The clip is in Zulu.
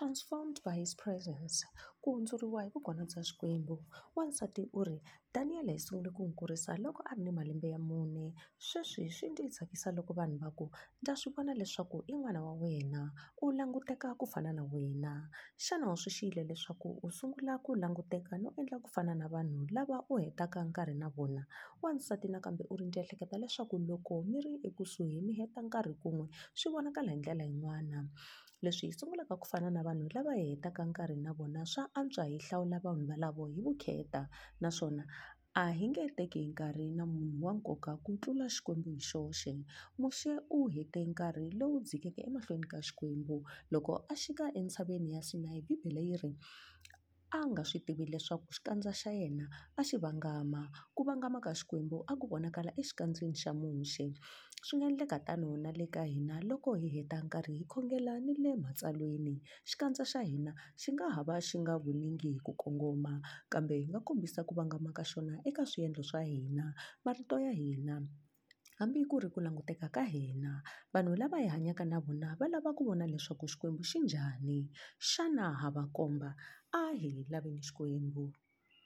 transformed by his presence ku hundzuriwa hi vukona bya xikwembu. Wansati u ri daniyele hi sungule ku n'wi kurisa loko a ri ni malembe ya mune. Sweswi swi ndzi tsakisa loko vanhu va ku ndza swi vona leswaku i n'wana wa wena u languteka ku fana na wena. Xana u swi xiyile leswaku u sungula ku languteka no endla ku fana na vanhu lava u hetaka nkarhi na vona? Wansati nakambe u ri ndzi ehleketa leswaku loko mi ri ekusuhi mi heta nkarhi kun'we swi vonakala hi ndlela yin'wana. Leswi hi sungulaka ku fana na vanhu lava hi hetaka nkarhi na vona swa antswa hi hlawula vanhu valavo hi vukheta. Naswona a hi nge teki nkarhi na munhu wa nkoka ku tlula xikwembu hi xoxe. Moxe u hete nkarhi lowu dzikeke emahlweni ka xikwembu. Loko a xika entshaveni ya Sinayi bibele yi ri a nga swi tivi leswaku xikandza xa yena a xi vangama. Ku vangama ka xikwembu a ku vonakala exikandzeni xa Moxe swi nga endleka tano na le ka hina loko hi heta nkarhi hi khongela ni le matsalweni. Xikandza xa hina xi nga ha va xi nga voningi hi ku kongoma kambe hi nga kombisa ku vangama ka xona eka swiendlo swa hina marito ya hina. Hambi ku ri ku languteka ka hina vanhu lava hi hanyaka na vona va lava ku vona leswaku xikwembu xi njhani? Xana ha va komba a hi laveni xikwembu.